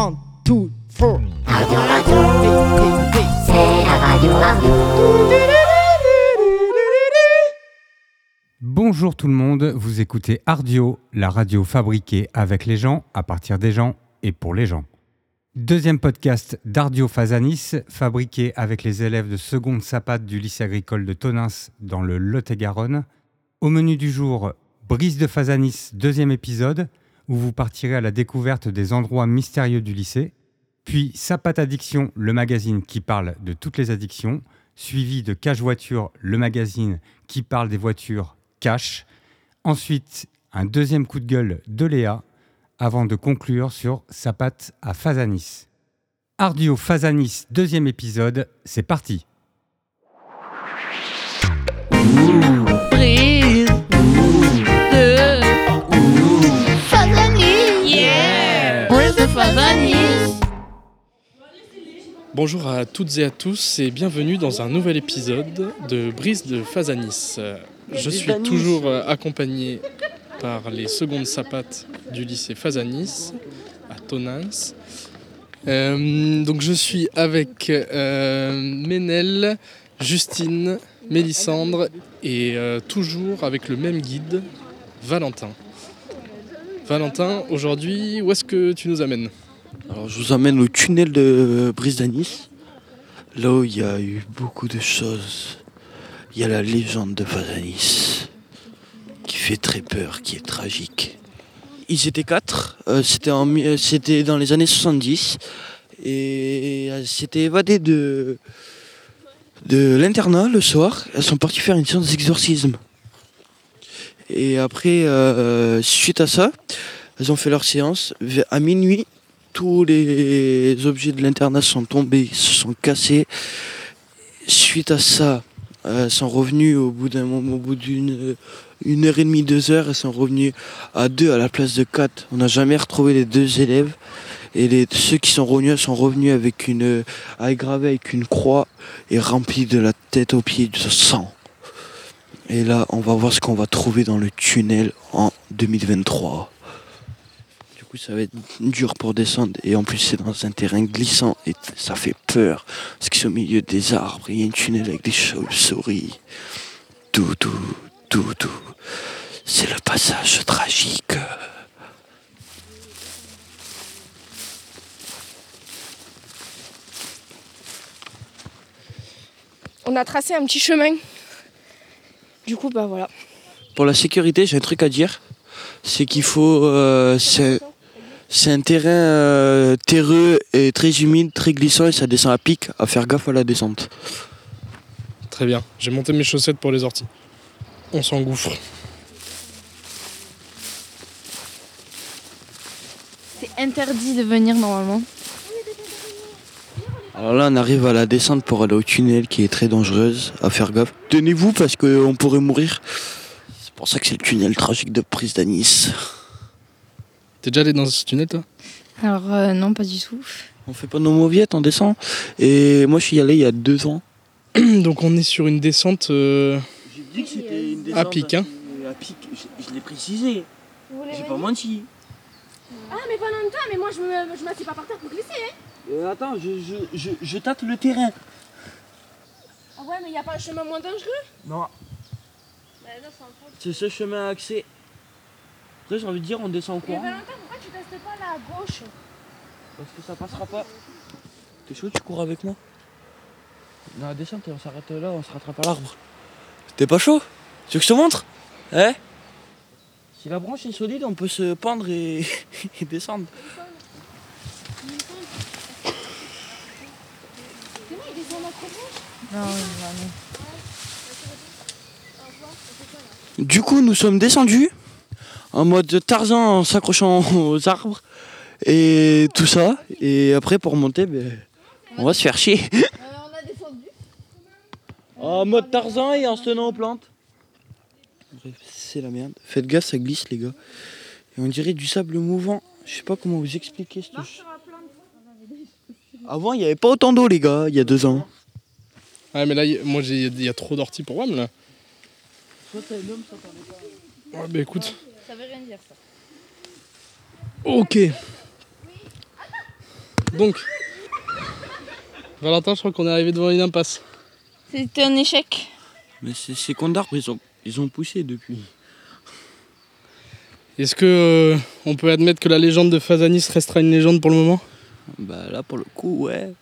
One, two, four. Radio, radio, c'est la radio, radio. Bonjour tout le monde, vous écoutez Ardio, la radio fabriquée avec les gens, à partir des gens et pour les gens. Deuxième podcast d'Ardio Fazanis, fabriqué avec les élèves de seconde sapate du lycée agricole de Tonins dans le Lot-et-Garonne. Au menu du jour, Brise de Fazanis, deuxième épisode, où vous partirez à la découverte des endroits mystérieux du lycée. Puis Sapate Addiction, le magazine qui parle de toutes les addictions, suivi de Cache Voiture, le magazine qui parle des voitures cash. Ensuite, un deuxième coup de gueule de Léa, avant de conclure sur sa patte à Fazanis. Ardio Fazanis, deuxième épisode, c'est parti. Bonjour à toutes et à tous et bienvenue dans un nouvel épisode de Brise de Fazanis. Je suis toujours euh, accompagné par les secondes sapates du lycée Fazanis à Tonins. Euh, donc je suis avec euh, Ménel, Justine, Mélissandre et euh, toujours avec le même guide, Valentin. Valentin, aujourd'hui, où est-ce que tu nous amènes? Alors je vous emmène au tunnel de Brise d'Anis, là où il y a eu beaucoup de choses. Il y a la légende de Fazanis, qui fait très peur, qui est tragique. Ils étaient quatre, euh, euh, c'était dans les années 70, et elles s'étaient évadées de, l'internat le soir, elles sont parties faire une séance d'exorcisme. Et après, euh, suite à ça, elles ont fait leur séance. À minuit, tous les objets de l'internat sont tombés, se sont cassés. Suite à ça, euh, sont revenues au bout d'un moment, au bout d'une une heure et demie, deux heures, elles sont revenues à deux à la place de quatre. On n'a jamais retrouvé les deux élèves. Et ceux qui sont revenus, sont revenus avec une, avec gravé avec une croix et remplis de la tête aux pieds de sang. Et là, on va voir ce qu'on va trouver dans le tunnel en 2023. Du coup, ça va être dur pour descendre. Et en plus, c'est dans un terrain glissant et ça fait peur. Parce que c'est au milieu des arbres. Il y a un tunnel avec des chauves-souris. Tout, tout, tout, tout. C'est le passage tragique. On a tracé un petit chemin. Du coup, bah voilà. Pour la sécurité, j'ai un truc à dire. C'est qu'il faut. euh, c'est c'est un terrain euh, terreux et très humide, très glissant et ça descend à pic. À faire gaffe à la descente. Très bien, j'ai monté mes chaussettes pour les orties. On s'engouffre. C'est interdit de venir normalement. Alors là, on arrive à la descente pour aller au tunnel qui est très dangereuse. À faire gaffe. Tenez-vous parce qu'on pourrait mourir. C'est pour ça que c'est le tunnel tragique de prise d'Anis. T'es déjà allé dans ce tunnel toi? Alors euh, non, pas du tout. On fait pas nos mauviettes, on descend. Et moi, je suis allé il y a deux ans. Donc on est sur une descente euh, J'ai dit que c'était une À pic, hein. À pic, je, je l'ai précisé. J'ai pas menti. Ah mais Valentin, mais moi je me, je m'assieds pas par terre pour glisser hein Euh, attends, je, je, je, je tâte le terrain. Ah ouais mais y a pas un chemin moins dangereux? Non, Bah non c'est un peu... c'est ce chemin accès. Après, j'ai envie de dire, on descend au Mais courant. Valentin, pourquoi tu testes pas là à gauche Parce que ça passera pas. T'es chaud, tu cours avec moi Dans la descente, on s'arrête là, on se rattrape à l'arbre. T'es pas chaud Tu veux que je te montre Hein Si la branche est solide, on peut se pendre et, et descendre. C'est moi, il descend notre gauche Non, non. Du coup, nous sommes descendus en mode Tarzan en s'accrochant aux arbres et tout ça. Et après, pour monter, ben, on va se faire chier. on a descendu. En mode Tarzan et en se tenant aux plantes. Bref, c'est la merde. Faites gaffe, ça glisse, les gars. Et on dirait du sable mouvant. Je sais pas comment vous expliquer ch- Avant, il n'y avait pas autant d'eau, les gars, il y a deux ans. Ouais, mais là, y- moi, il y a trop d'orties pour WAM là. Ouais, bah écoute. Ok. Donc, Valentin, je crois qu'on est arrivé devant une impasse. C'était un échec. Mais c'est ces coins d'arbres, ils ont, ils ont poussé depuis. Est-ce que euh, on peut admettre que la légende de Fazanis restera une légende pour le moment? Bah là, pour le coup, ouais.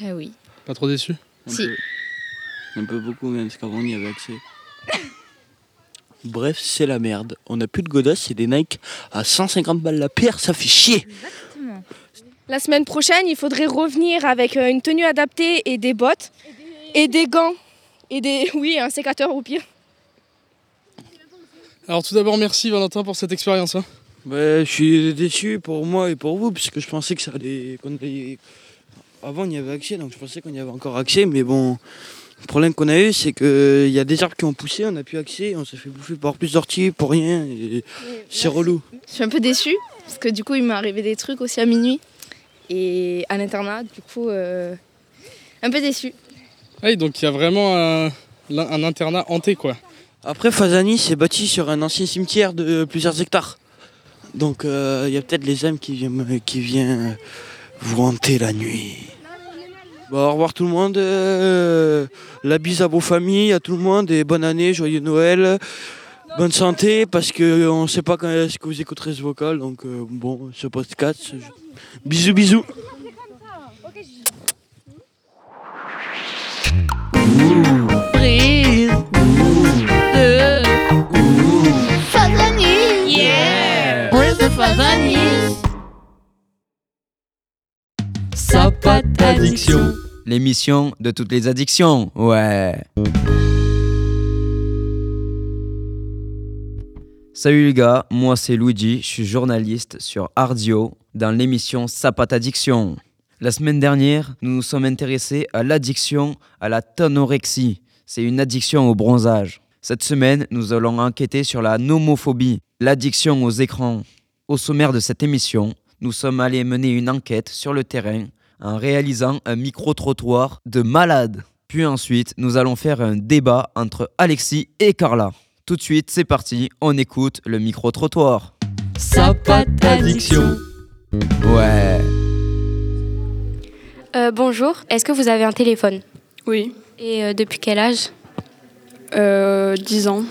Ah oui. Pas trop déçu? Un Si. peu. Un peu beaucoup même, parce qu'avant on y avait accès. Bref, c'est la merde. On a plus de godasses, c'est des Nike à 150 balles la paire, ça fait chier. La semaine prochaine, il faudrait revenir avec euh, une tenue adaptée et des bottes et des gants et des oui un sécateur au pire. Alors tout d'abord, merci Valentin pour cette expérience. hein. Ouais, je suis déçu pour moi et pour vous, parce que je pensais que ça allait- Avant, on y avait accès, donc je pensais qu'on y avait encore accès, mais bon. Le problème qu'on a eu, c'est qu'il y a des arbres qui ont poussé, on n'a plus accès, on s'est fait bouffer par plus d'orties pour rien, c'est relou. Je suis un peu déçue parce que du coup il m'est arrivé des trucs aussi à minuit et à l'internat du coup euh, un peu déçue. Oui, donc il y a vraiment un, un internat hanté quoi. Après, Fazani s'est bâti sur un ancien cimetière de plusieurs hectares. Donc, euh, il y a peut-être les âmes qui viennent, qui viennent vous hanter la nuit. Bon, au revoir tout le monde. euh, la bise à vos familles, à tout le monde. Et bonne année, joyeux Noël. Bonne santé, parce qu'on ne sait pas quand est-ce que vous écouterez ce vocal. Donc, euh, bon, ce podcast. Bisous, bisous. Addiction L'émission de toutes les addictions, ouais. Salut les gars, moi c'est Luigi, je suis journaliste sur Ardio dans l'émission Sapat Addiction. La semaine dernière, nous nous sommes intéressés à l'addiction à la tonorexie. C'est une addiction au bronzage. Cette semaine, nous allons enquêter sur la nomophobie, l'addiction aux écrans. Au sommaire de cette émission, nous sommes allés mener une enquête sur le terrain en réalisant un micro-trottoir de malade. Puis ensuite, nous allons faire un débat entre Alexis et Carla. Tout de suite, c'est parti, on écoute le micro-trottoir. Addiction Ouais. Euh, bonjour, est-ce que vous avez un téléphone? Oui, Et euh, depuis quel âge? Euh, 10 ans,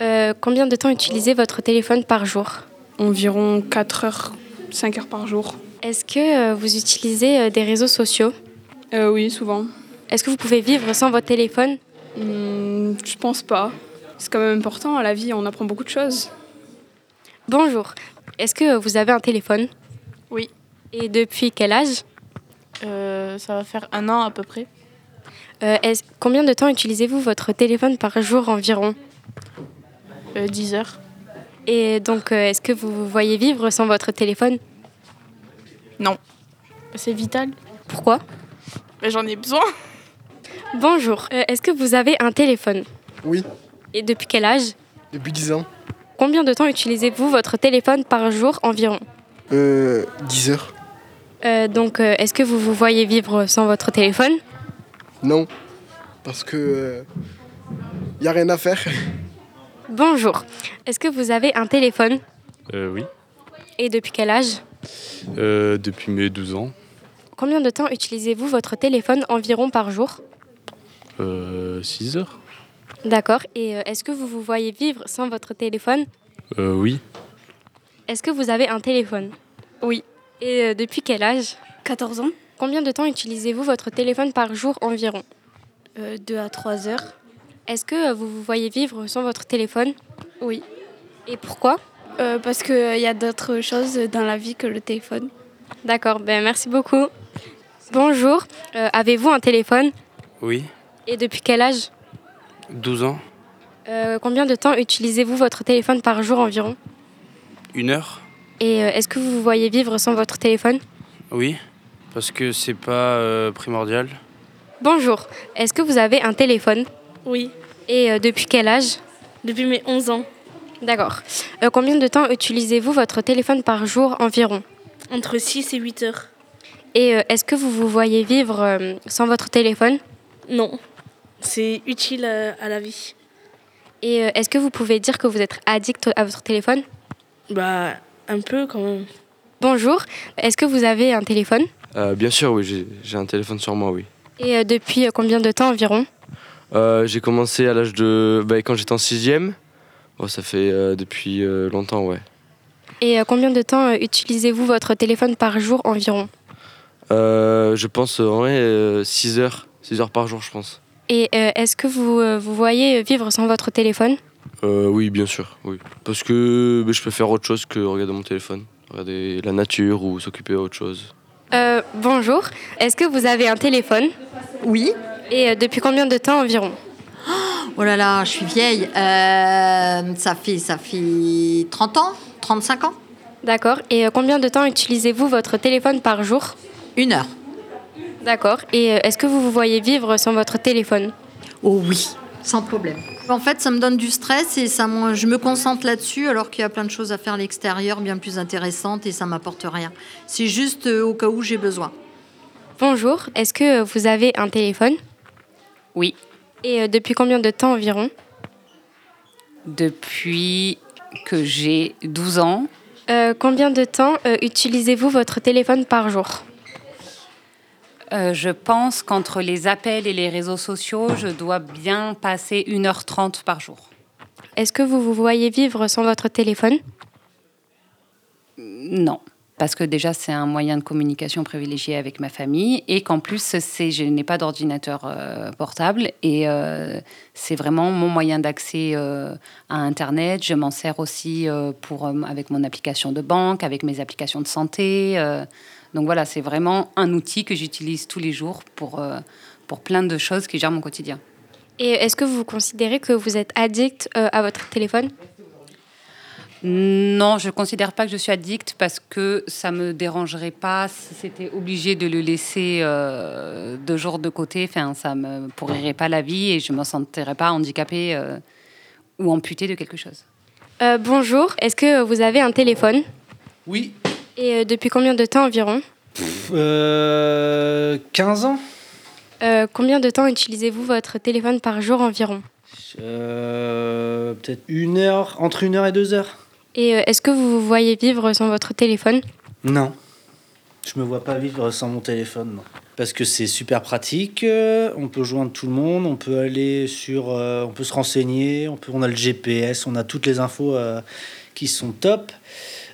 Euh, Combien de temps utilisez votre téléphone par jour? Environ 4 heures, 5 heures par jour. Est-ce que euh, vous utilisez euh, des réseaux sociaux? Euh, oui, souvent. Est-ce que vous pouvez vivre sans votre téléphone? Hmm, je pense pas. C'est quand même important à la vie, on apprend beaucoup de choses. Bonjour, est-ce que vous avez un téléphone? Oui. Et depuis quel âge? Euh, ça va faire un an à peu près. Euh, Combien de temps utilisez-vous votre téléphone par jour environ? Euh, 10 heures. Et donc, est-ce que vous vous voyez vivre sans votre téléphone? C'est vital. Pourquoi Mais j'en ai besoin. Bonjour, euh, est-ce que vous avez un téléphone Oui, Et depuis quel âge depuis 10 ans. Combien de temps utilisez-vous votre téléphone par jour environ Euh, 10 heures. Euh, Donc, euh, est-ce que vous vous voyez vivre sans votre téléphone Non, parce que il y a rien à faire. Bonjour, est-ce que vous avez un téléphone Euh, oui, Et depuis quel âge Euh, depuis mes 12 ans. Combien de temps utilisez-vous votre téléphone environ par jour? Euh, 6 heures D'accord. Et euh, est-ce que vous vous voyez vivre sans votre téléphone? Euh, oui, Est-ce que vous avez un téléphone? Oui. Et euh, depuis quel âge? 14 ans Combien de temps utilisez-vous votre téléphone par jour environ? 2 à 3 heures. Est-ce que euh, vous vous voyez vivre sans votre téléphone? Oui. Et pourquoi? Euh, parce qu'il y a d'autres choses dans la vie que le téléphone. D'accord, ben merci beaucoup. Bonjour, euh, avez-vous un téléphone? Oui, Et depuis quel âge? 12 ans, Euh, Combien de temps utilisez-vous votre téléphone par jour environ? Une heure. Et euh, est-ce que vous vous voyez vivre sans votre téléphone? Oui, parce que c'est pas euh, primordial. Bonjour, est-ce que vous avez un téléphone? Oui, Et euh, depuis quel âge? Depuis mes 11 ans. D'accord. Euh, combien de temps utilisez-vous votre téléphone par jour environ Entre 6 et 8 heures. Et euh, est-ce que vous vous voyez vivre euh, sans votre téléphone Non. C'est utile à la vie. Et est-ce que vous pouvez dire que vous êtes addict à votre téléphone Bah, un peu quand même. Bonjour, est-ce que vous avez un téléphone Bien sûr, oui, j'ai un téléphone sur moi, oui. Et depuis combien de temps environ J'ai commencé à l'âge de. Bah, quand j'étais en 6 Oh, ça fait euh, depuis euh, longtemps, ouais. Et euh, combien de temps utilisez-vous votre téléphone par jour environ? Je pense, ouais, 6 heures. 6 heures par jour, je pense. Et est-ce que vous, vous voyez vivre sans votre téléphone? Oui, bien sûr, oui. Parce que je peux faire autre chose que regarder mon téléphone. Regarder la nature ou s'occuper à autre chose. bonjour, est-ce que vous avez un téléphone? Oui. Et depuis combien de temps environ? Oh là là, je suis vieille. Euh, ça, fait, ça fait 30 ans 35 ans D'accord. Et euh, combien de temps utilisez-vous votre téléphone par jour? Une heure. D'accord. Et euh, est-ce que vous vous voyez vivre sans votre téléphone? Oh oui, sans problème. En fait, ça me donne du stress et ça, je me concentre là-dessus alors qu'il y a plein de choses à faire à l'extérieur bien plus intéressantes et ça m'apporte rien. C'est juste au cas où j'ai besoin. Bonjour, est-ce que vous avez un téléphone? Oui. Et euh, depuis combien de temps environ Depuis que j'ai 12 ans. Euh, Combien de temps euh, utilisez-vous votre téléphone par jour? Euh, je pense qu'entre les appels et les réseaux sociaux, je dois bien passer 1h30 par jour. Est-ce que vous vous voyez vivre sans votre téléphone? Non, parce que déjà c'est un moyen de communication privilégié avec ma famille et qu'en plus c'est, je n'ai pas d'ordinateur euh, portable et euh, c'est vraiment mon moyen d'accès euh, à Internet. Je m'en sers aussi pour, avec mon application de banque, avec mes applications de santé. donc voilà, c'est vraiment un outil que j'utilise tous les jours pour, pour plein de choses qui gèrent mon quotidien. Et est-ce que vous considérez que vous êtes addict à votre téléphone? Non, je ne considère pas que je suis addict parce que ça me dérangerait pas si c'était obligé de le laisser euh, deux jours de côté. Enfin, ça me pourrirait pas la vie et je me sentirais pas handicapée euh, ou amputée de quelque chose. Euh, Bonjour, est-ce que vous avez un téléphone? Oui. Et euh, depuis combien de temps environ? Euh, 15 ans Euh, Combien de temps utilisez-vous votre téléphone par jour environ? Euh, Peut-être une heure, entre une heure et deux heures. Et euh, est-ce que vous vous voyez vivre sans votre téléphone? Non. Je me vois pas vivre sans mon téléphone, non. Parce que c'est super pratique, euh, on peut joindre tout le monde, on peut aller sur. euh, on peut se renseigner, on, peut, on a le GPS, on a toutes les infos euh, qui sont top.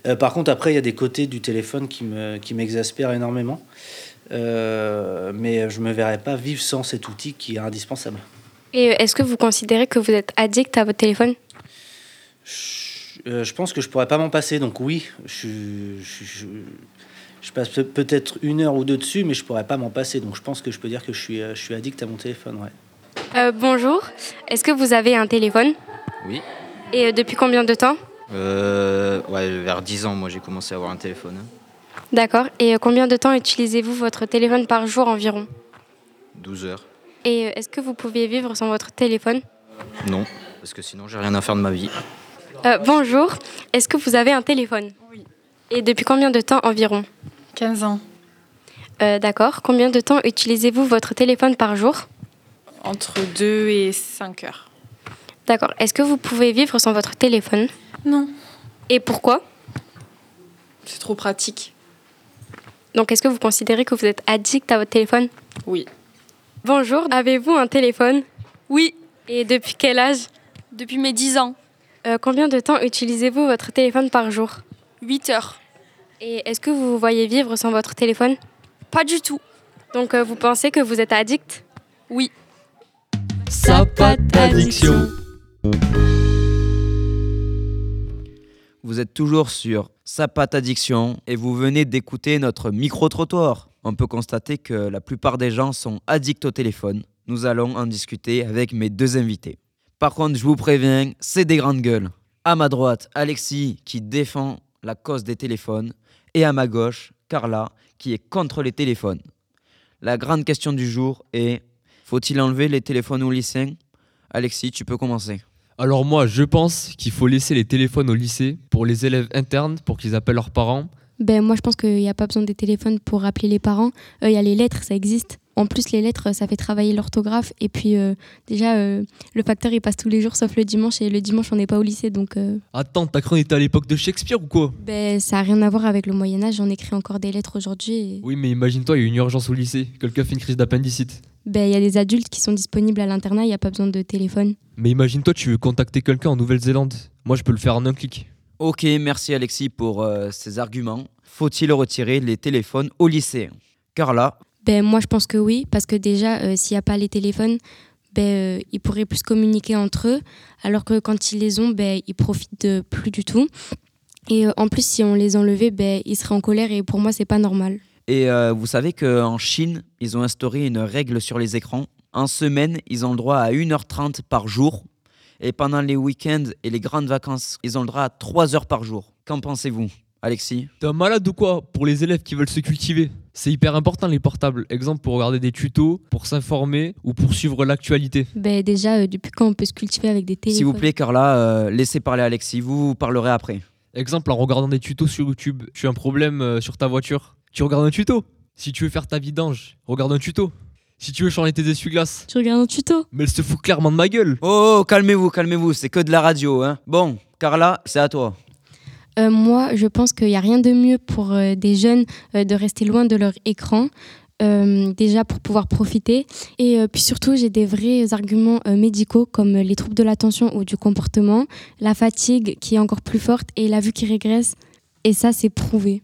Euh, par contre, après, il y a des côtés du téléphone qui me- qui m'exaspèrent énormément. Mais je me verrais pas vivre sans cet outil qui est indispensable. Et est-ce que vous considérez que vous êtes addict à votre téléphone? Je pense que je pourrais pas m'en passer, donc oui, je, je, je- je passe peut- peut-être une heure ou deux dessus, mais je pourrais pas m'en passer, donc je pense que je peux dire que je suis, euh, je suis addict à mon téléphone, ouais. Euh, Bonjour, est-ce que vous avez un téléphone? Oui. Et euh, depuis combien de temps? Euh, ouais, vers 10 ans, moi j'ai commencé à avoir un téléphone. D'accord. Et euh, combien de temps utilisez-vous votre téléphone par jour environ? 12 heures. Et euh, est-ce que vous pouviez vivre sans votre téléphone? Non, parce que sinon j'ai rien à faire de ma vie. Euh, Bonjour, est-ce que vous avez un téléphone Oui. Et depuis combien de temps environ 15 ans. Euh, D'accord. Combien de temps utilisez-vous votre téléphone par jour Entre 2 et 5 heures. D'accord. Est-ce que vous pouvez vivre sans votre téléphone Non. Et pourquoi C'est trop pratique. Donc, est-ce que vous considérez que vous êtes addict à votre téléphone Oui. Bonjour, avez-vous un téléphone Oui. Et depuis quel âge Depuis mes 10 ans. Euh, combien de temps utilisez-vous votre téléphone par jour 8 heures. Et est-ce que vous vous voyez vivre sans votre téléphone Pas du tout. Donc, euh, vous pensez que vous êtes addict Oui. Sapat Addiction. Vous êtes toujours sur Sapat Addiction et vous venez d'écouter notre micro-trottoir. On peut constater que la plupart des gens sont addicts au téléphone. Nous allons en discuter avec mes deux invités. Par contre, je vous préviens, c'est des grandes gueules. À ma droite, Alexis qui défend la cause des téléphones et à ma gauche, Carla qui est contre les téléphones. La grande question du jour est faut-il enlever les téléphones aux lycéens Alexis, tu peux commencer. Alors moi, je pense qu'il faut laisser les téléphones au lycée pour les élèves internes, pour qu'ils appellent leurs parents. Ben, moi, je pense qu'il n'y a pas besoin des téléphones pour appeler les parents. Euh, Il y a les lettres, ça existe. En plus, les lettres, ça fait travailler l'orthographe. Et puis, euh, déjà, euh, le facteur, il passe tous les jours sauf le dimanche. Et le dimanche, on n'est pas au lycée. Donc, euh, Attends, ta chronique était à l'époque de Shakespeare ou quoi? Ben, ça n'a rien à voir avec le Moyen-Âge. J'en écris encore des lettres aujourd'hui. et- Oui, mais imagine-toi, il y a une urgence au lycée. Quelqu'un fait une crise d'appendicite. Ben, il y a des adultes qui sont disponibles à l'internat. Il n'y a pas besoin de téléphone. Mais imagine-toi, tu veux contacter quelqu'un en Nouvelle-Zélande. Moi, je peux le faire en un clic. Ok, merci Alexis pour euh, ces arguments. Faut-il retirer les téléphones au lycée? Carla, Ben, moi, je pense que oui, parce que déjà, euh, s'il n'y a pas les téléphones, ben, euh, ils pourraient plus communiquer entre eux, alors que quand ils les ont, ben, ils profitent de plus du tout. Et euh, en plus, si on les enlevait, ben, ils seraient en colère, et pour moi, c'est pas normal. et euh, vous savez qu'en Chine, ils ont instauré une règle sur les écrans. En semaine, ils ont le droit à 1h30 par jour. Et pendant les week-ends et les grandes vacances, ils ont le droit à 3 heures par jour. Qu'en pensez-vous, Alexis? T'es un malade ou quoi? Pour les élèves qui veulent se cultiver? C'est hyper important les portables. Exemple pour regarder des tutos, pour s'informer ou pour suivre l'actualité. Ben, déjà, euh, depuis quand on peut se cultiver avec des téléphones S'il vous plaît, Carla, euh, laissez parler Alexis. Vous, vous parlerez après. Exemple en regardant des tutos sur YouTube. Tu as un problème euh, sur ta voiture. Tu regardes un tuto. Si tu veux faire ta vidange, regarde un tuto. Si tu veux changer tes essuie-glaces, Tu regardes un tuto mais elle se fout clairement de ma gueule. Oh, oh, calmez-vous, calmez-vous, c'est que de la radio. Hein. Bon, Carla, c'est à toi. Euh, Moi, je pense qu'il n'y a rien de mieux pour euh, des jeunes euh, de rester loin de leur écran. déjà pour pouvoir profiter. Et puis surtout, j'ai des vrais arguments médicaux comme les troubles de l'attention ou du comportement, la fatigue qui est encore plus forte et la vue qui régresse. Et ça, c'est prouvé.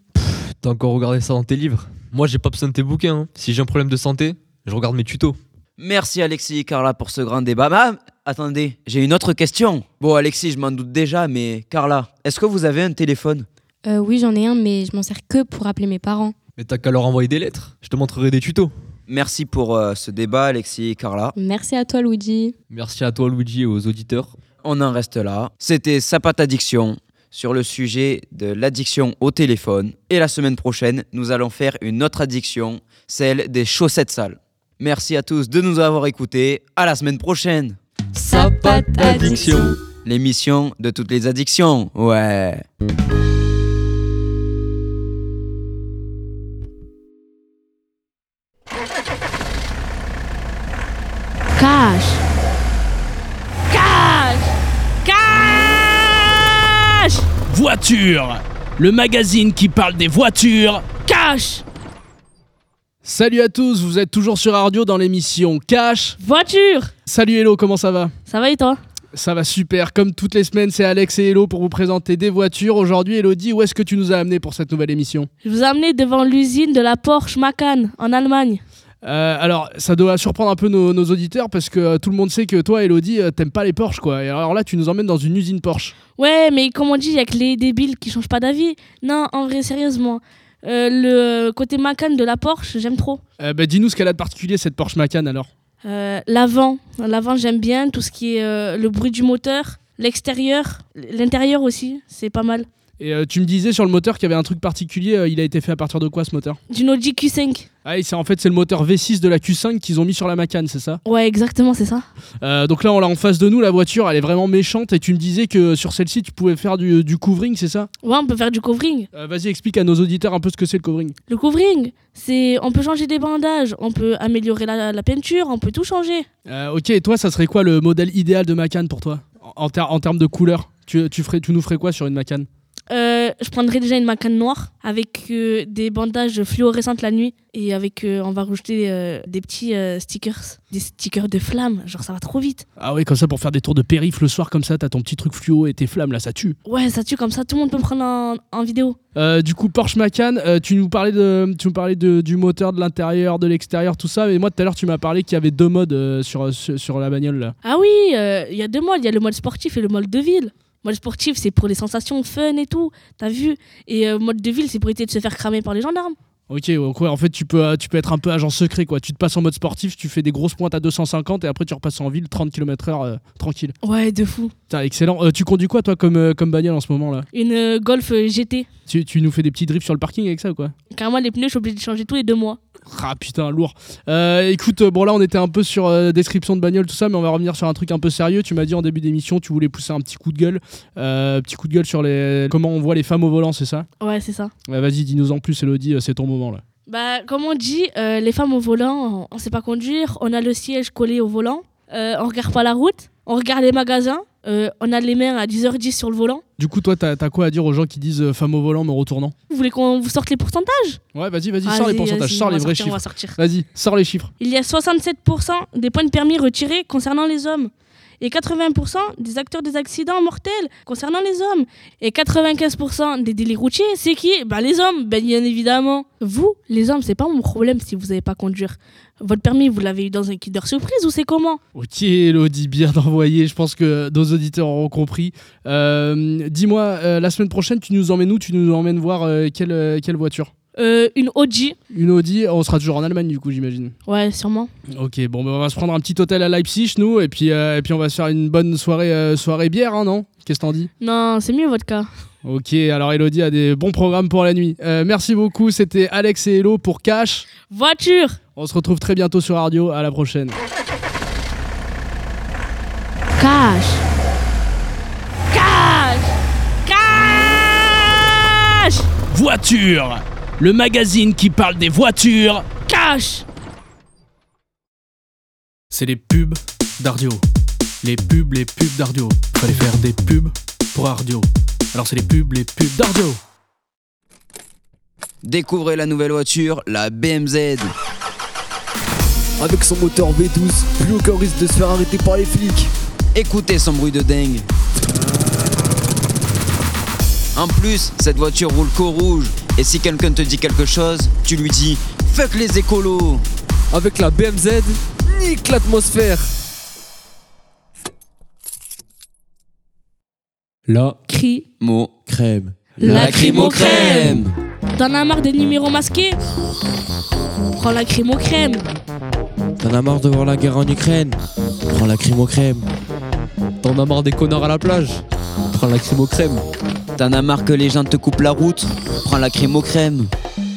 T'as encore regardé ça dans tes livres? Moi, j'ai pas besoin de tes bouquins. hein. Si j'ai un problème de santé, je regarde mes tutos. Merci Alexis et Carla pour ce grand débat. Ah, attendez, j'ai une autre question. Bon, Alexis, je m'en doute déjà, mais Carla, est-ce que vous avez un téléphone? Euh, oui, j'en ai un, mais je m'en sers que pour appeler mes parents. Mais t'as qu'à leur envoyer des lettres. Je te montrerai des tutos. Merci pour euh, ce débat, Alexis et Carla. Merci à toi, Luigi. Merci à toi, Luigi, et aux auditeurs. On en reste là. C'était Sapat Addiction sur le sujet de l'addiction au téléphone. Et la semaine prochaine, nous allons faire une autre addiction, celle des chaussettes sales. Merci à tous de nous avoir écoutés. À la semaine prochaine. Sapat Addiction. L'émission de toutes les addictions. Ouais. Cash Cash Cash Voiture Le magazine qui parle des voitures. Cash Salut à tous, vous êtes toujours sur Radio dans l'émission Cash. Voiture Salut Hello, comment ça va? Ça va et toi? Ça va super, comme toutes les semaines, c'est Alex et Hello pour vous présenter des voitures. Aujourd'hui, Elodie, où est-ce que tu nous as amené pour cette nouvelle émission? Je vous ai amené devant l'usine de la Porsche Macan en Allemagne. Euh, alors, ça doit surprendre un peu nos, nos auditeurs parce que euh, tout le monde sait que toi, Elodie, euh, t'aimes pas les Porsche, quoi. Et alors là, tu nous emmènes dans une usine Porsche. Ouais, mais comme on dit, il y a que les débiles qui changent pas d'avis. Non, en vrai, sérieusement. Euh, le côté Macan de la Porsche, j'aime trop. Euh, bah, dis-nous ce qu'elle a de particulier, cette Porsche Macan, alors. Euh, L'avant, l'avant j'aime bien, tout ce qui est le bruit du moteur, l'extérieur, l'intérieur aussi, c'est pas mal. Et euh, tu me disais sur le moteur qu'il y avait un truc particulier, euh, il a été fait à partir de quoi ce moteur? D'une Audi Q5. Ah, c'est en fait c'est le moteur V6 de la Q5 qu'ils ont mis sur la Macan, c'est ça? Ouais, exactement, c'est ça. Euh, Donc là on l'a en face de nous, la voiture elle est vraiment méchante et tu me disais que sur celle-ci tu pouvais faire du, du covering, c'est ça? Ouais, on peut faire du covering. Vas-y explique à nos auditeurs un peu ce que c'est le covering. Le covering, c'est on peut changer des bandages, on peut améliorer la, la peinture, on peut tout changer. Ok, et toi ça serait quoi le modèle idéal de Macan pour toi? En, en ter- en termes de couleur tu, tu, ferais, tu nous ferais quoi sur une Macan? Euh, je prendrais déjà une Macan noire avec euh, des bandages fluorescentes la nuit et avec euh, on va rajouter des petits stickers, des stickers de flammes, genre ça va trop vite. Ah ouais, comme ça pour faire des tours de périph le soir comme ça, t'as ton petit truc fluo et tes flammes là, ça tue. Ouais, ça tue comme ça, tout le monde peut me prendre en, en vidéo. Du coup, Porsche Macan, tu nous parlais, de, tu nous parlais de, du moteur, de l'intérieur, de l'extérieur, tout ça. Mais moi, tout à l'heure, tu m'as parlé qu'il y avait deux modes sur, sur, sur la bagnole. Là. Ah oui, il y a deux modes, il y a le mode sportif et le mode de ville. Mode sportif, c'est pour les sensations fun et tout, t'as vu Et euh, mode de ville, c'est pour éviter de se faire cramer par les gendarmes. Ok, donc ouais, en fait, tu peux, tu peux être un peu agent secret, quoi. Tu te passes en mode sportif, tu fais des grosses pointes à 250 et après, tu repasses en ville 30 km/h euh, tranquille. Ouais, de fou. Putain, excellent. Euh, tu conduis quoi, toi, comme, euh, comme bagnole en ce moment là? Une Golf GT. tu, tu nous fais des petits drifts sur le parking avec ça ou quoi? Carrément, les pneus, je suis obligé de changer tous les deux mois. Ah putain, lourd. Écoute, bon là on était un peu sur description de bagnole, tout ça, mais on va revenir sur un truc un peu sérieux. Tu m'as dit en début d'émission, tu voulais pousser un petit coup de gueule. Petit coup de gueule sur les comment on voit les femmes au volant, c'est ça? Ouais, c'est ça. Ouais, Vas-y, dis-nous en plus, Elodie, c'est ton moment Bah, comme on dit, euh, les femmes au volant, on ne sait pas conduire, on a le siège collé au volant, euh, on regarde pas la route, on regarde les magasins, euh, on a les mains à 10h10 sur le volant. Du coup, toi, t'as as quoi à dire aux gens qui disent euh, femme au volant me retournant? Vous voulez qu'on vous sorte les pourcentages? Ouais, vas-y, vas-y, sors les pourcentages, sors les vrais sortir, chiffres. Vas-y, sors les chiffres. Il y a 67% des points de permis retirés concernant les hommes. Et 80% des acteurs des accidents mortels concernant les hommes. Et 95% des délits routiers, c'est qui? Bah les hommes, ben, bien évidemment. Vous, les hommes, c'est pas mon problème si vous savez pas conduire. Votre permis, vous l'avez eu dans un Kinder Surprise ou c'est comment? Ok, Elodie, bien envoyé. Je pense que nos auditeurs auront compris. Euh, Dis-moi, euh, la semaine prochaine, tu nous emmènes où? Tu nous emmènes voir euh, quelle, quelle voiture? Euh, Une Audi. Une Audi. On sera toujours en Allemagne, du coup, j'imagine. Ouais, sûrement. Ok, bon, ben, on va se prendre un petit hôtel à Leipzig, nous, et puis, euh, et puis on va se faire une bonne soirée, euh, soirée bière, hein, non? Qu'est-ce que t'en dis? Non, c'est mieux votre cas. Ok, alors Elodie a des bons programmes pour la nuit. Euh, merci beaucoup, c'était Alex et Hello pour Cash. Voiture On se retrouve très bientôt sur Radio, à la prochaine. Cash Cash Cash Voiture Le magazine qui parle des voitures Cash C'est les pubs d'Ardio. Les pubs, les pubs d'Ardio. Fallait faire des pubs pour Ardio. Alors c'est les pubs, les pubs d'Ardio. Découvrez la nouvelle voiture, la BMZ. Avec son moteur V12, plus aucun risque de se faire arrêter par les flics. Écoutez son bruit de dingue. En plus, cette voiture roule qu'au rouge. Et si quelqu'un te dit quelque chose, tu lui dis Fuck les écolos Avec la BMZ, nique l'atmosphère. La Cri Mot crème. Lacrymo-crème. T'en as marre des numéros masqués Prends la crème crème T'en as marre de voir la guerre en Ukraine Prends la crème crème. T'en as marre des connards à la plage Prends la crème crème. T'en as marre que les gens te coupent la route Prends la crème aux crème.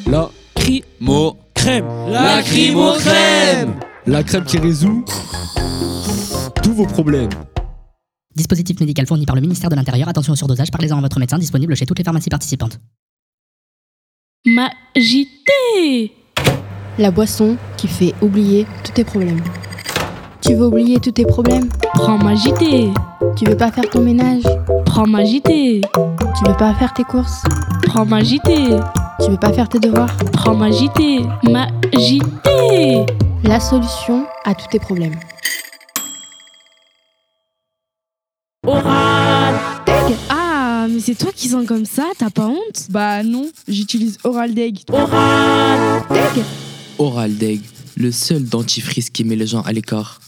La Cri Mot crème. Lacrymo-crème. La crème qui résout tous vos problèmes. Dispositif médical fourni par le ministère de l'Intérieur. Attention au surdosage, parlez-en à votre médecin, disponible chez toutes les pharmacies participantes. Magité La boisson qui fait oublier tous tes problèmes. Tu veux oublier tous tes problèmes? Prends Magité Tu veux pas faire ton ménage? Prends Magité Tu veux pas faire tes courses? Prends Magité Tu veux pas faire tes devoirs? Prends Magité Magité La solution à tous tes problèmes. Oral. Ah, mais c'est toi qui sens comme ça, t'as pas honte? Bah non, j'utilise Oral Deg. Oral. Deg. Oral Deg, le seul dentifrice qui met les gens à l'écart.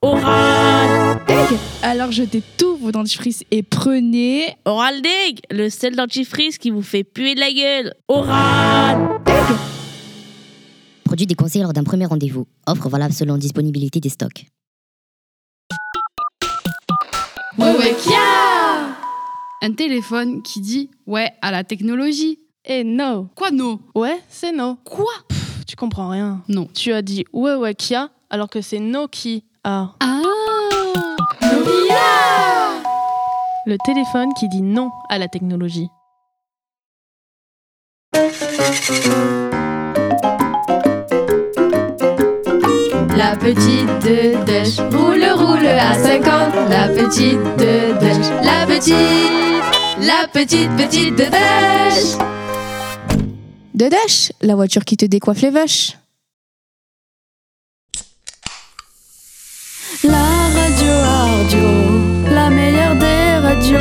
Oral Alors jetez tous vos dentifrices et prenez Oral Deg, le seul dentifrice qui vous fait puer de la gueule. Oral Deg Produit déconseillé lors d'un premier rendez-vous. Offre valable selon disponibilité des stocks. Ouais, ouais, kia Un téléphone qui dit ouais à la technologie. Eh no Quoi no? Ouais, c'est no. Quoi? Pff, Tu comprends rien. Non. Tu as dit ouais ouais Kia alors que c'est Ah. Nokia Le téléphone qui dit non à la technologie. La petite de Dèche roule, roule à 50. La petite de Dèche, la petite, la petite, petite de Dèche. De Dash, la voiture qui te décoiffe les vaches. La radio Ardio, la meilleure des radios.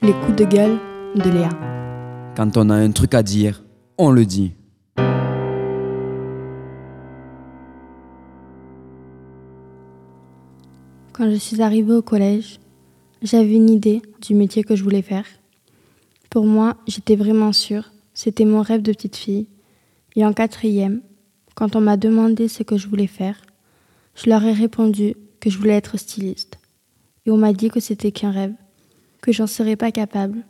Les coups de gueule de Léa. Quand on a un truc à dire, on le dit. Quand je suis arrivée au collège, j'avais une idée du métier que je voulais faire. Pour moi, j'étais vraiment sûre, c'était mon rêve de petite fille. Et en quatrième, quand on m'a demandé ce que je voulais faire, je leur ai répondu que je voulais être styliste. Et on m'a dit que c'était qu'un rêve, que j'en serais pas capable.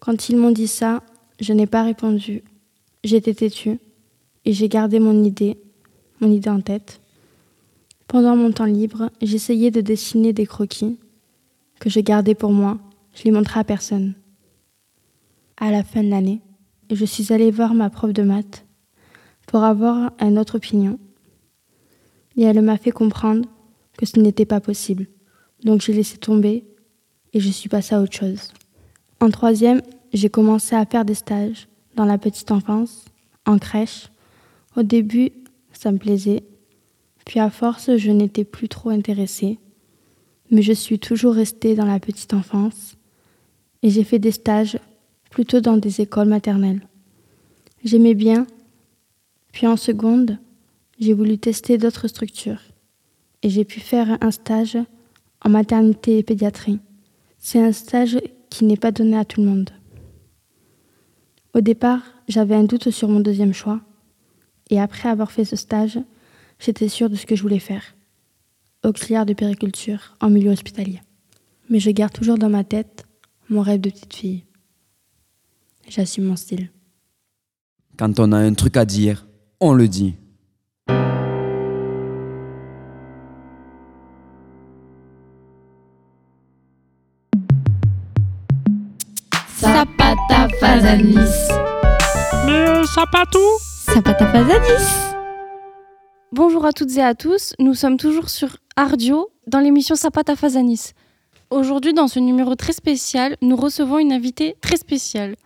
Quand ils m'ont dit ça, je n'ai pas répondu. J'étais têtue et j'ai gardé mon idée, mon idée en tête. Pendant mon temps libre, j'essayais de dessiner des croquis que je gardais pour moi je l'ai montré à personne. À la fin de l'année, je suis allée voir ma prof de maths pour avoir une autre opinion. Et elle m'a fait comprendre que ce n'était pas possible. Donc j'ai laissé tomber et je suis passée à autre chose. En troisième, j'ai commencé à faire des stages dans la petite enfance, en crèche. Au début, ça me plaisait. Puis à force, je n'étais plus trop intéressée. Mais je suis toujours restée dans la petite enfance. Et j'ai fait des stages plutôt dans des écoles maternelles. J'aimais bien. Puis en seconde, j'ai voulu tester d'autres structures. Et j'ai pu faire un stage en maternité et pédiatrie. C'est un stage qui n'est pas donné à tout le monde. Au départ, j'avais un doute sur mon deuxième choix. Et après avoir fait ce stage, j'étais sûre de ce que je voulais faire. Auxiliaire de périculture en milieu hospitalier. Mais je garde toujours dans ma tête mon rêve de petite fille. J'assume mon style. Quand on a un truc à dire, on le dit. Zapata Fazanis. Mais euh, Zapata Fazanis. Bonjour à toutes et à tous, nous sommes toujours sur Ardio dans l'émission Zapata Fazanis. Aujourd'hui, dans ce numéro très spécial, nous recevons une invitée très spéciale,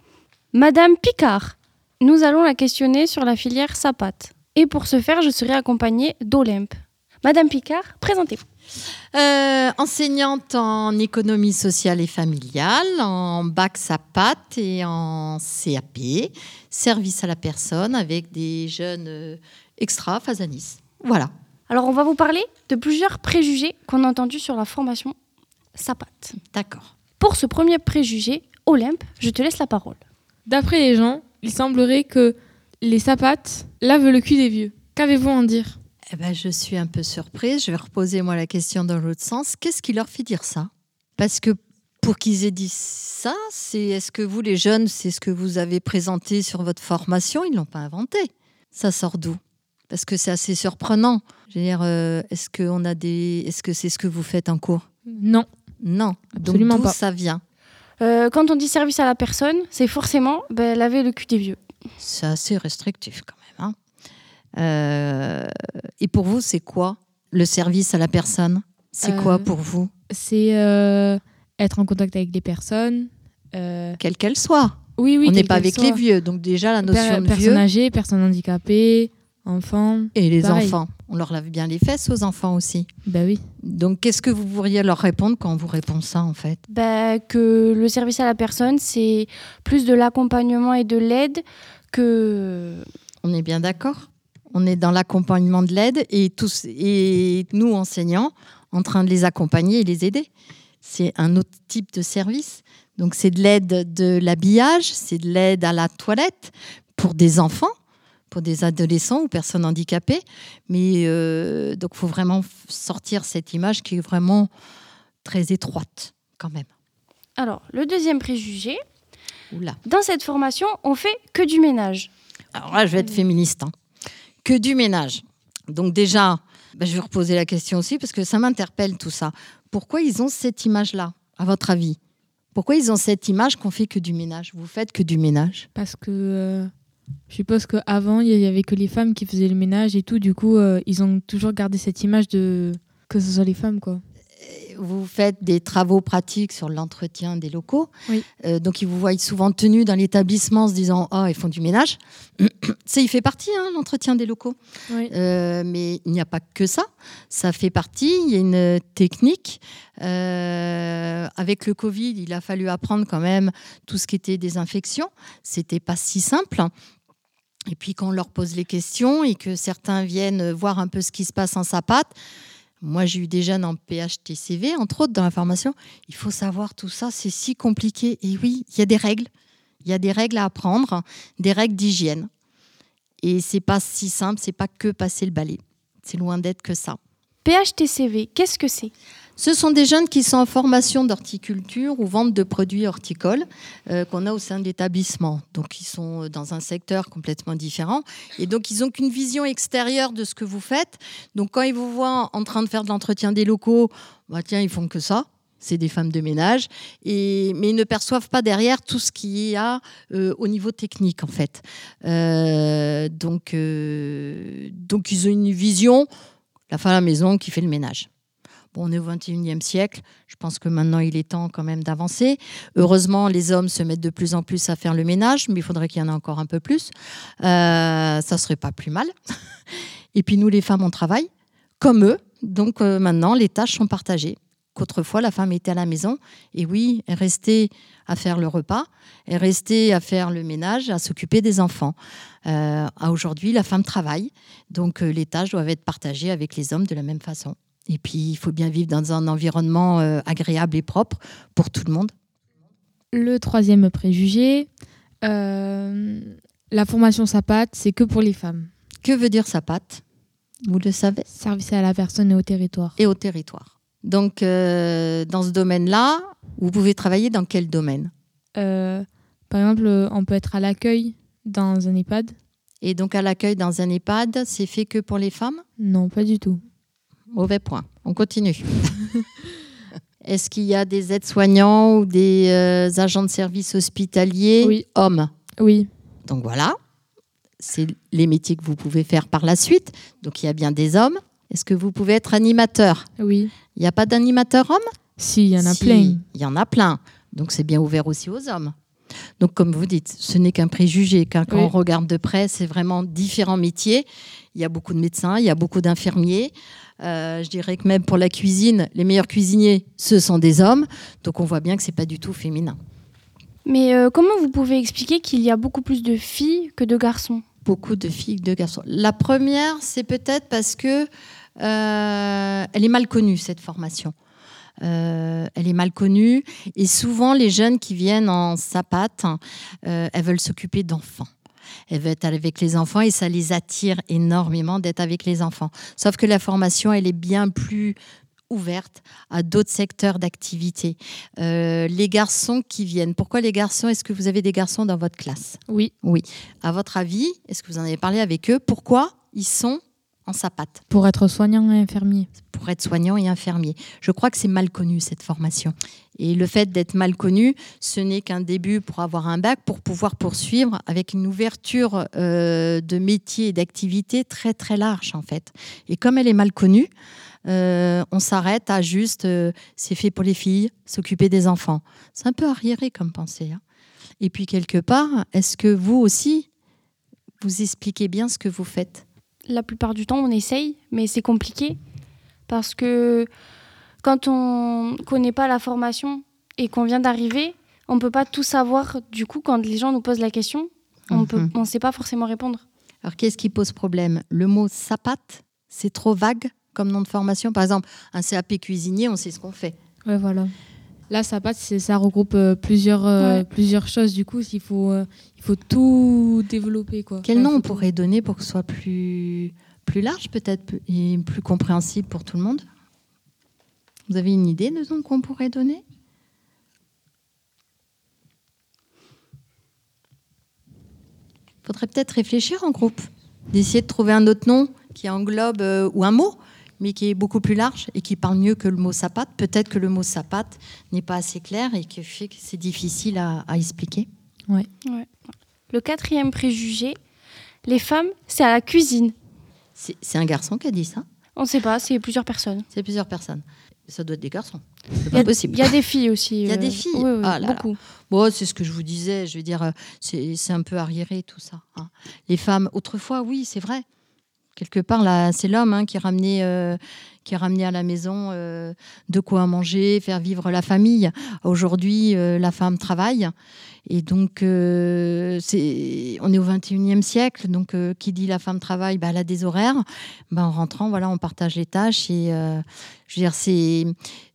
Madame Picard. Nous allons la questionner sur la filière Sapat. Et pour ce faire, je serai accompagnée d'Olympe. Madame Picard, présentez-vous. Euh, enseignante en économie sociale et familiale, en bac SAPAT et en CAP, service à la personne avec des jeunes euh, extra Fazanis. Voilà. Alors, on va vous parler de plusieurs préjugés qu'on a entendus sur la formation Sapat. D'accord. Pour ce premier préjugé, Olympe, je te laisse la parole. D'après les gens, il semblerait que les sapates lavent le cul des vieux. Qu'avez-vous à en dire? Eh ben, je suis un peu surprise. Je vais reposer moi la question dans l'autre sens. Qu'est-ce qui leur fait dire ça? Parce que pour qu'ils aient dit ça, c'est est-ce que vous, les jeunes, c'est ce que vous avez présenté sur votre formation? Ils l'ont pas inventé. Ça sort d'où? Parce que c'est assez surprenant. Je veux dire, euh, est-ce que on a des, est-ce que c'est ce que vous faites en cours? Non. Non. Absolument Donc d'où pas. ça vient? Euh, quand on dit service à la personne, c'est forcément ben, laver le cul des vieux. C'est assez restrictif quand même. hein. Euh, et pour vous, c'est quoi le service à la personne? C'est Euh, quoi pour vous? C'est euh, être en contact avec les personnes. euh, Quelle qu'elle soit. Oui, oui. On n'est pas avec les vieux, donc déjà la notion Per- de personnes vieux. âgées, personnes handicapées, enfants. Et les pareil. enfants. On leur lave bien les fesses aux enfants aussi. Bah oui. Donc qu'est-ce que vous pourriez leur répondre quand on vous répond ça en fait? Ben, que le service à la personne, c'est plus de l'accompagnement et de l'aide que... On est bien d'accord? On est dans l'accompagnement de l'aide et, tous, et nous, enseignants, en train de les accompagner et les aider. C'est un autre type de service. Donc c'est de l'aide de l'habillage, c'est de l'aide à la toilette pour des enfants, pour des adolescents ou personnes handicapées. Mais euh, donc il faut vraiment sortir cette image qui est vraiment très étroite quand même. Alors, le deuxième préjugé, Oula. dans cette formation, on fait que du ménage. Alors là, je vais être féministe. hein. Que du ménage. Donc déjà, ben, je vais reposer la question aussi parce que ça m'interpelle tout ça. Pourquoi ils ont cette image-là, à votre avis? Pourquoi ils ont cette image qu'on fait que du ménage? Vous faites que du ménage? Parce que euh, je suppose qu'avant, il y avait que les femmes qui faisaient le ménage et tout. Du coup, euh, ils ont toujours gardé cette image de que ce soit les femmes, quoi. Vous faites des travaux pratiques sur l'entretien des locaux. Oui. Euh, donc, ils vous voient souvent tenus dans l'établissement en se disant Oh, ils font du ménage. C'est, il fait partie, hein, l'entretien des locaux. Oui. Euh, mais il n'y a pas que ça. Ça fait partie. Il y a une technique. Euh, avec le Covid, il a fallu apprendre quand même tout ce qui était désinfection. C'était pas si simple. Et puis quand on leur pose les questions et que certains viennent voir un peu ce qui se passe en sapate, moi j'ai eu des jeunes en PHTCV, entre autres dans la formation, il faut savoir tout ça, c'est si compliqué. Et oui, il y a des règles. Il y a des règles à apprendre, des règles d'hygiène. Et c'est pas si simple, c'est pas que passer le balai. C'est loin d'être que ça. PHTCV, qu'est-ce que c'est? Ce sont des jeunes qui sont en formation d'horticulture ou vente de produits horticoles euh, qu'on a au sein de l'établissement. Donc, ils sont dans un secteur complètement différent. Et donc, ils n'ont qu'une vision extérieure de ce que vous faites. Donc, quand ils vous voient en train de faire de l'entretien des locaux, bah, tiens, ils font que ça. c'est des femmes de ménage, et, mais ils ne perçoivent pas derrière tout ce qu'il y a euh, au niveau technique, en fait. Euh, donc, euh, donc, ils ont une vision, la femme à la maison qui fait le ménage. On est au 21e siècle, je pense que maintenant il est temps quand même d'avancer. Heureusement, les hommes se mettent de plus en plus à faire le ménage, mais il faudrait qu'il y en ait encore un peu plus. Euh, ça serait pas plus mal. Et puis nous, les femmes, on travaille comme eux, donc euh, maintenant les tâches sont partagées qu'autrefois la femme était à la maison et oui, elle restait à faire le repas, elle restait à faire le ménage, à s'occuper des enfants. Euh, aujourd'hui, la femme travaille, donc euh, les tâches doivent être partagées avec les hommes de la même façon. Et puis, il faut bien vivre dans un environnement euh, agréable et propre pour tout le monde. Le troisième préjugé, euh, la formation SAPAT, c'est que pour les femmes. Que veut dire SAPAT? Vous le savez? Service à la personne et au territoire. Et au territoire. Donc, euh, dans ce domaine-là, vous pouvez travailler dans quel domaine? Par exemple, on peut être à l'accueil dans un EHPAD. Et donc, à l'accueil dans un EHPAD, c'est fait que pour les femmes? Non, pas du tout. Mauvais point. On continue. Est-ce qu'il y a des aides-soignants ou des euh, agents de service hospitaliers Oui. hommes Oui. Donc voilà, c'est les métiers que vous pouvez faire par la suite. Donc il y a bien des hommes. Est-ce que vous pouvez être animateur Oui. Il n'y a pas d'animateur homme Si, il y en a Si, plein. Il y en a plein. Donc c'est bien ouvert aussi aux hommes. Donc comme vous dites, ce n'est qu'un préjugé. Car quand Oui. on regarde de près, c'est vraiment différents métiers. Il y a beaucoup de médecins, il y a beaucoup d'infirmiers. Euh, je dirais que même pour la cuisine, les meilleurs cuisiniers, ce sont des hommes. Donc on voit bien que c'est pas du tout féminin. Mais euh, comment vous pouvez expliquer qu'il y a beaucoup plus de filles que de garçons? Beaucoup de filles, de garçons. La première, c'est peut-être parce que euh, elle est mal connue cette formation. Euh, elle est mal connue et souvent les jeunes qui viennent en sapate, euh, elles veulent s'occuper d'enfants. Elles veulent être avec les enfants et ça les attire énormément d'être avec les enfants. Sauf que la formation, elle est bien plus ouverte à d'autres secteurs d'activité. Euh, les garçons qui viennent, pourquoi les garçons? Est-ce que vous avez des garçons dans votre classe? Oui. Oui. À votre avis, est-ce que vous en avez parlé avec eux? Pourquoi ils sont en sapate Pour être soignant et infirmier. pour être soignant et infirmier. Je crois que c'est mal connu cette formation. Et le fait d'être mal connu, ce n'est qu'un début pour avoir un bac, pour pouvoir poursuivre avec une ouverture euh, de métiers et d'activités très très large en fait. Et comme elle est mal connue, euh, on s'arrête à juste euh, c'est fait pour les filles, s'occuper des enfants. C'est un peu arriéré comme pensée. hein. Et puis quelque part, est-ce que vous aussi, vous expliquez bien ce que vous faites? La plupart du temps, on essaye, mais c'est compliqué parce que quand on connaît pas la formation et qu'on vient d'arriver, on peut pas tout savoir. Du coup, quand les gens nous posent la question, on Mhm. peut, on sait pas forcément répondre. Alors, qu'est-ce qui pose problème? Le mot SAPAT, c'est trop vague comme nom de formation. Par exemple, un CAP cuisinier, on sait ce qu'on fait. Ouais, voilà. Là, SAPAT, c'est- ça regroupe euh, plusieurs, euh, Ouais. plusieurs choses. Du coup, il faut, euh, il faut tout développer. Quoi. Quel nom on tout- pourrait donner pour que ce soit plus, plus large, peut-être, plus- et plus compréhensible pour tout le monde? Vous avez une idée de nom qu'on pourrait donner? Faudrait peut-être réfléchir en groupe, d'essayer de trouver un autre nom qui englobe, euh, ou un mot, mais qui est beaucoup plus large et qui parle mieux que le mot sapate. Peut-être que le mot sapate n'est pas assez clair et qui fait que c'est difficile à, à expliquer. Ouais. Ouais. Le quatrième préjugé, les femmes, c'est à la cuisine. C'est un garçon qui a dit ça On ne sait pas, c'est plusieurs personnes. C'est plusieurs personnes. Ça doit être des garçons. C'est Il y, a, pas possible. il y a des filles aussi. Il y a euh, des filles. oui, oui, Ah là là. beaucoup. Bon, c'est ce que je vous disais. Je veux dire, euh, c'est c'est un peu arriéré tout ça. hein. Les femmes, autrefois, oui, c'est vrai. Quelque part, là, c'est l'homme hein, qui ramenait, euh, qui à la maison euh, de quoi manger, faire vivre la famille. Aujourd'hui, euh, la femme travaille. Et donc, on est au 21e siècle. Donc, qui dit la femme travaille, bah, elle a des horaires. Bah, en rentrant, voilà, on partage les tâches. Et je veux dire,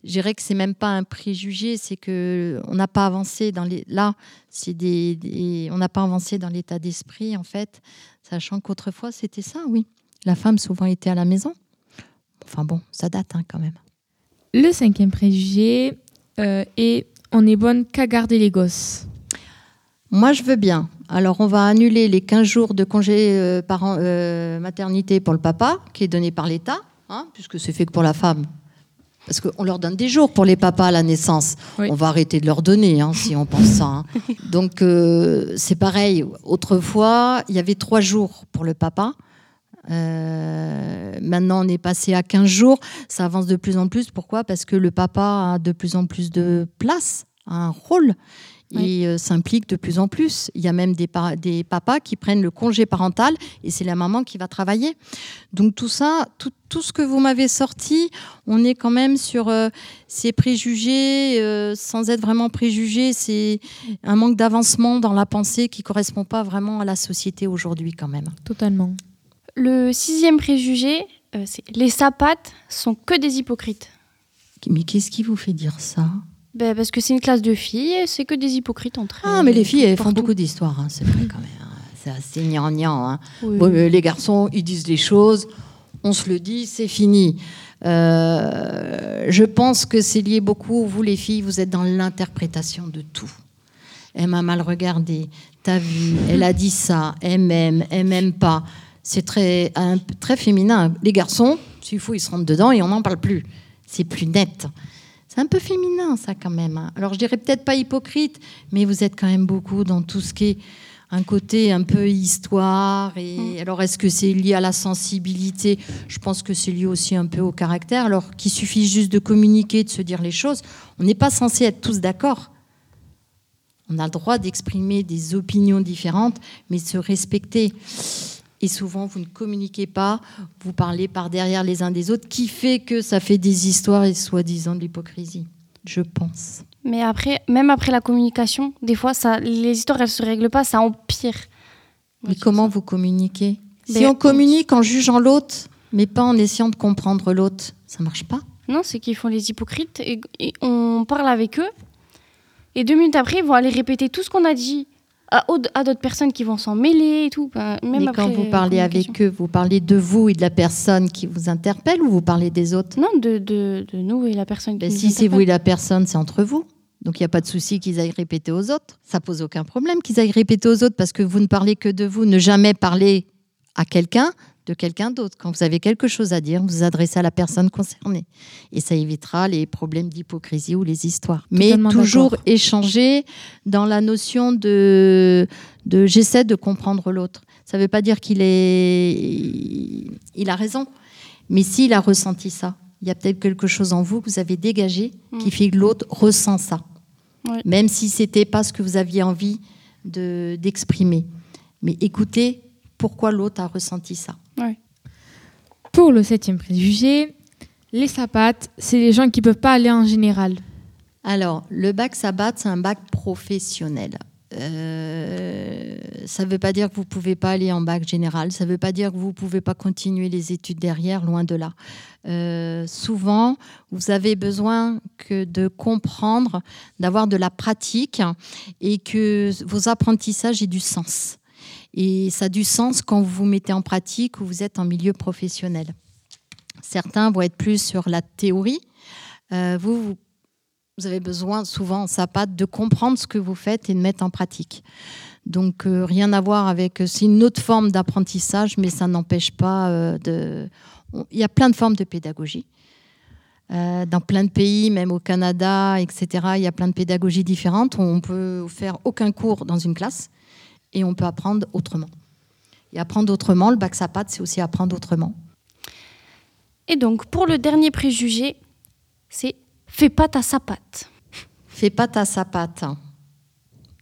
dirais que c'est même pas un préjugé, c'est que on n'a pas avancé dans les. Là, c'est des- on n'a pas avancé dans l'état d'esprit, en fait, sachant qu'autrefois, c'était ça, oui. La femme souvent était à la maison. Enfin bon, ça date hein, quand même. Le cinquième préjugé euh, est on est bonne qu'à garder les gosses. Moi, je veux bien. Alors, on va annuler les 15 jours de congé euh, parent- euh, maternité pour le papa, qui est donné par l'État, hein, puisque c'est fait que pour la femme. Parce qu'on leur donne des jours pour les papas à la naissance. On va arrêter de leur donner hein, si on pense ça. hein. Donc c'est pareil. Autrefois, il y avait trois jours pour le papa. Euh, maintenant, on est passé à 15 jours. Ça avance de plus en plus. Pourquoi? Parce que le papa a de plus en plus de place, a un rôle et euh, s'implique de plus en plus. Il y a même des, des papas qui prennent le congé parental et c'est la maman qui va travailler. Donc tout ça, tout, tout ce que vous m'avez sorti, on est quand même sur euh, ces préjugés, euh, sans être vraiment préjugés, c'est un manque d'avancement dans la pensée qui correspond pas vraiment à la société aujourd'hui quand même. Totalement. Le sixième préjugé, euh, c'est les sapates sont que des hypocrites. Mais qu'est-ce qui vous fait dire ça? Ben, parce que c'est une classe de filles, c'est que des hypocrites entre elles. Ah, mais les filles, elles font beaucoup d'histoires, hein, c'est vrai quand même. hein. C'est assez gnangnan. Hein. Oui. Bon, mais les garçons, ils disent des choses, on se le dit, c'est fini. Euh, je pense que c'est lié beaucoup, vous les filles, vous êtes dans l'interprétation de tout. Elle m'a mal regardé, t'as vu, elle a dit ça, elle m'aime, elle m'aime pas. C'est très, très féminin. Les garçons, s'il faut, ils se rentrent dedans et on n'en parle plus. C'est plus net. C'est un peu féminin, ça, quand même. hein. Alors, je dirais peut-être pas hypocrite, mais vous êtes quand même beaucoup dans tout ce qui est un côté un peu histoire. Et alors, est-ce que c'est lié à la sensibilité? Je pense que c'est lié aussi un peu au caractère. Alors, qu'il suffit juste de communiquer, de se dire les choses. On n'est pas censé être tous d'accord. On a le droit d'exprimer des opinions différentes, mais de se respecter. Et souvent, vous ne communiquez pas, vous parlez par derrière les uns des autres, qui fait que ça fait des histoires et soi-disant de l'hypocrisie, je pense. Mais après, même après la communication, des fois, ça, les histoires, elles se règlent pas, ça empire. Mais comment vous communiquez? Si Ben, on communique en jugeant l'autre, mais pas en essayant de comprendre l'autre, ça marche pas? Non, c'est qu'ils font les hypocrites et, et on parle avec eux. Et deux minutes après, ils vont aller répéter tout ce qu'on a dit à, à d'autres personnes qui vont s'en mêler et tout. Ben, même mais après quand vous parlez avec eux, vous parlez de vous et de la personne qui vous interpelle ou vous parlez des autres? Non, de, de, de nous et la personne Ben, qui nous Si c'est vous et la personne, c'est entre vous. Donc il n'y a pas de souci qu'ils aillent répéter aux autres. Ça pose aucun problème qu'ils aillent répéter aux autres parce que vous ne parlez que de vous. Ne jamais parler à quelqu'un de quelqu'un d'autre. Quand vous avez quelque chose à dire, vous vous adressez à la personne concernée. Et ça évitera les problèmes d'hypocrisie ou les histoires. Mais toujours échanger dans la notion de, de j'essaie de comprendre l'autre. Ça ne veut pas dire qu'il est, il a raison. Mais s'il a ressenti ça, il y a peut-être quelque chose en vous que vous avez dégagé qui fait que l'autre ressent ça. Même si c'était pas ce que vous aviez envie de- d'exprimer. Mais écoutez pourquoi l'autre a ressenti ça. Pour le septième préjugé, les sapates, c'est les gens qui peuvent pas aller en général. Alors, le bac sabbat, c'est un bac professionnel. Euh, ça ne veut pas dire que vous ne pouvez pas aller en bac général, ça ne veut pas dire que vous ne pouvez pas continuer les études derrière, loin de là. Euh, souvent, vous avez besoin que de comprendre, d'avoir de la pratique et que vos apprentissages aient du sens. Et ça a du sens quand vous vous mettez en pratique ou vous êtes en milieu professionnel. Certains vont être plus sur la théorie. Euh, vous, vous avez besoin souvent en SAPAT de comprendre ce que vous faites et de mettre en pratique. Donc euh, rien à voir avec, euh, c'est une autre forme d'apprentissage, mais ça n'empêche pas de... Il y a plein de formes de pédagogie. Dans plein de pays, même au Canada, etc., il y a plein de pédagogies différentes. On peut faire aucun cours dans une classe et on peut apprendre autrement. Et apprendre autrement, le bac SAPAT, c'est aussi apprendre autrement. Et donc, pour le dernier préjugé, c'est fais pas ta sapate. Fais pas ta sapate.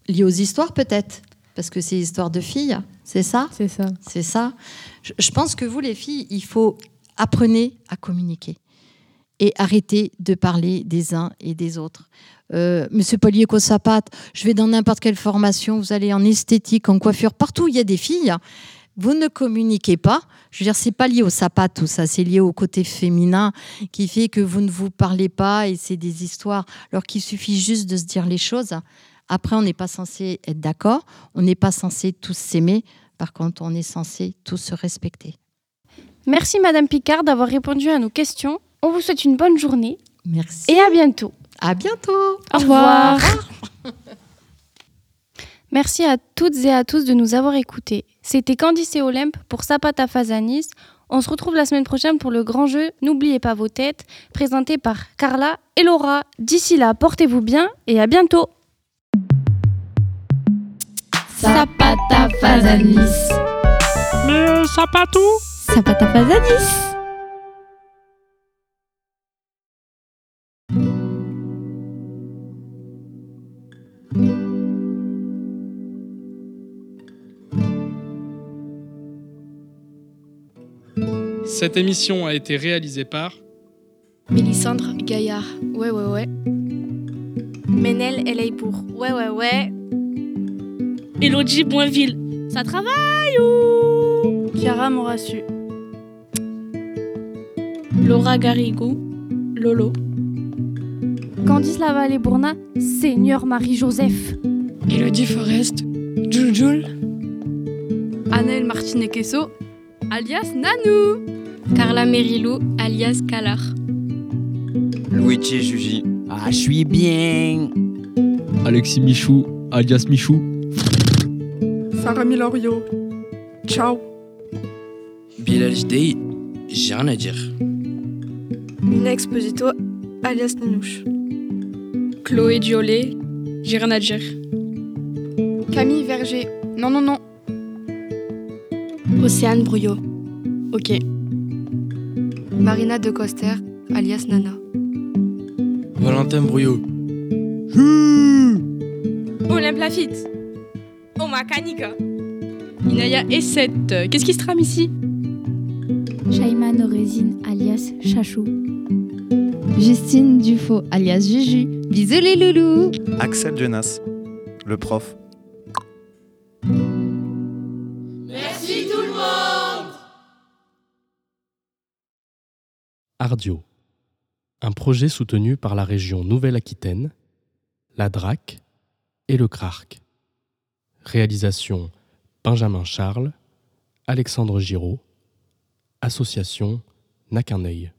Lié aux histoires peut-être, parce que c'est histoire de filles, c'est ça? C'est ça. C'est ça. Je, je pense que vous les filles, il faut apprenez à communiquer et arrêtez de parler des uns et des autres. Euh, Monsieur Polier sapate, je vais dans n'importe quelle formation, vous allez en esthétique, en coiffure, partout il y a des filles. Vous ne communiquez pas. Je veux dire, c'est pas lié au sapat tout ça, c'est lié au côté féminin qui fait que vous ne vous parlez pas et c'est des histoires. Alors qu'il suffit juste de se dire les choses. Après, on n'est pas censé être d'accord, on n'est pas censé tous s'aimer. Par contre, on est censé tous se respecter. Merci Madame Picard d'avoir répondu à nos questions. On vous souhaite une bonne journée Merci. et à bientôt. À bientôt. Au revoir. Merci à toutes et à tous de nous avoir écoutés. C'était Candice et Olympe pour Sapata Fazanis. On se retrouve la semaine prochaine pour le grand jeu N'oubliez pas vos têtes, présenté par Carla et Laura. D'ici là, portez-vous bien et à bientôt. Zapata Fazanis. Mais euh, Sapatou Zapata Fazanis. Cette émission a été réalisée par Mélissandre Gaillard. Ouais, ouais, ouais. Menel pour Ouais, ouais, ouais. Elodie Boinville. Ça travaille ou? Chiara Morassu. Laura Garrigou. Lolo. Candice Lavallée Bourna, Seigneur Marie-Joseph. Elodie Forest. Juljul. Annelle Martinez-Queso, alias Nanou. Carla Merilou, alias Calar. Luigi Juji. Ah, je suis bien. Alexis Michou, alias Michou. Sarah Milorio. Ciao. Bilal Jdei, j'ai rien à dire. Mina Exposito, alias Nanouche. Chloé Diolé, j'ai rien à dire. Camille Verger, non, non, non. Océane Brouillot, ok. Marina De Coster, alias Nana. Valentin Brouillot. Olympe Lafitte. Oma Kanika. Inaya E7, qu'est-ce qui se trame ici? Shaima Norésine, alias Chachou. Justine Dufaux, alias Juju. Bisous les loulous. Axel Jonas, le prof. Ardio, un projet soutenu par la région Nouvelle-Aquitaine, la DRAC et le CRARC. Réalisation Benjamin Charles, Alexandre Giraud, Association Naquineuil.